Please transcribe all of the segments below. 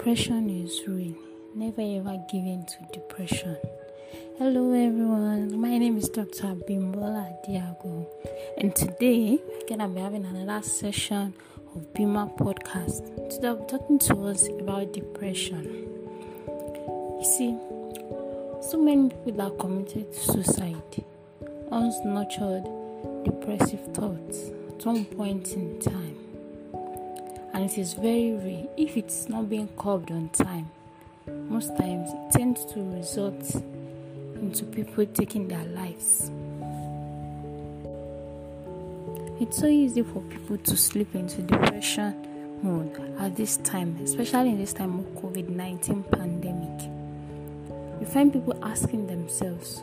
Depression is real. Never ever give in to depression. Hello everyone, my name is Dr. Bimbola Diago, and today gonna be having another session of Bima podcast. Today I'm talking to us about depression. You see, so many people are committed to suicide, unnurtured depressive thoughts at one point in time and it is very rare if it's not being curbed on time most times it tends to result into people taking their lives. It's so easy for people to slip into depression mode at this time especially in this time of covid-19 pandemic. You find people asking themselves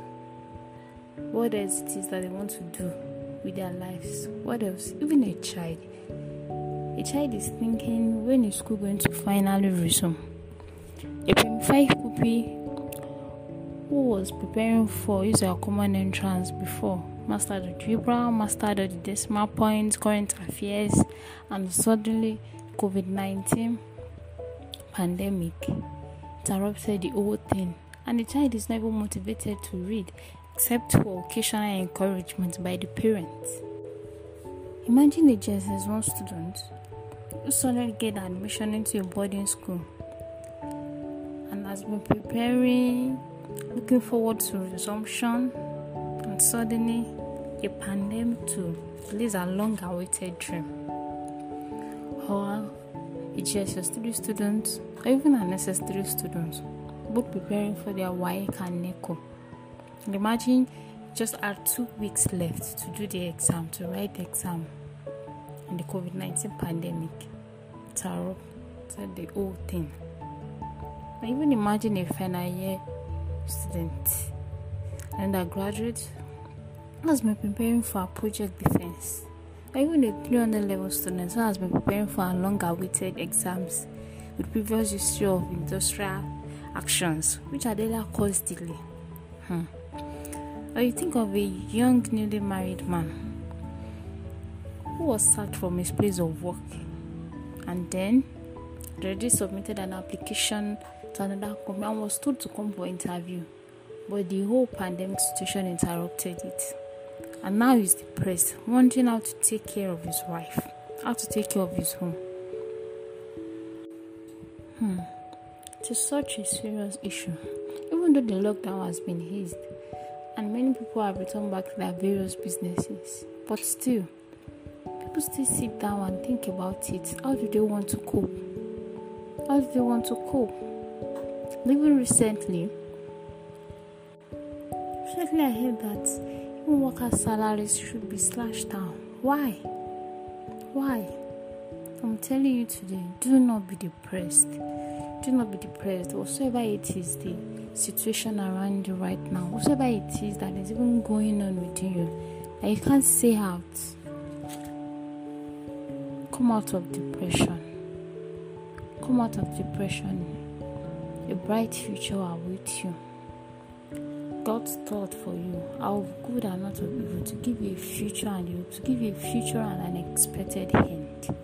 what else it is that they want to do with their lives? What else? Even a child a child is thinking when is school going to finally resume. A 25 puppy who was preparing for his common entrance before mastered the mastered the decimal points, current affairs, and suddenly COVID 19 pandemic interrupted the whole thing. And the child is never motivated to read except for occasional encouragement by the parents. Imagine a JSS 1 student who suddenly get admission into a boarding school and has been preparing, looking forward to resumption, and suddenly a pandemic to release a long awaited dream. Or a JSS 3 student, or even an SS3 student, both preparing for their WAEC and NECO. Imagine just had two weeks left to do the exam, to write the exam in the COVID 19 pandemic interrupted the whole thing. I even imagine a final year student, undergraduate, has been preparing for a project defense. Or even a 300 level student who has been preparing for a long awaited exams with previous history of industrial actions, which are daily caused delay. Hmm. Or you think of a young newly married man was sacked from his place of work and then already submitted an application to another company and was told to come for interview. But the whole pandemic situation interrupted it. And now he's depressed wondering how to take care of his wife how to take care of his home. Hmm. It is such a serious issue. Even though the lockdown has been eased and many people have returned back to their various businesses but still people still sit down and think about it. How do they want to cope? How do they want to cope? Even recently, recently I heard that even workers' salaries should be slashed down. Why? Why? I'm telling you today, do not be depressed. Do not be depressed. Whatsoever it is, the situation around you right now, whatever it is that is even going on within you, that you can't say out Come out of depression. Come out of depression. A bright future awaits you. God's thought for you, how good and not of evil, to give you a future and you to give you a future and an expected end.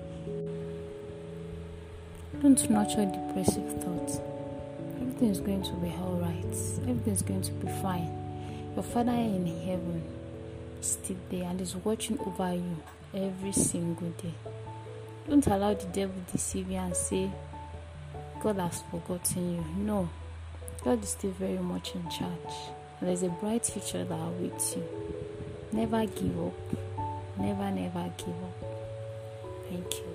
Don't nurture depressive thoughts. Everything is going to be alright. Everything is going to be fine. Your Father in heaven is still there and is watching over you every single day. Don't allow the devil to deceive you and say, God has forgotten you. No, God is still very much in charge. And there's a bright future that awaits you. Never give up. Never, never give up. Thank you.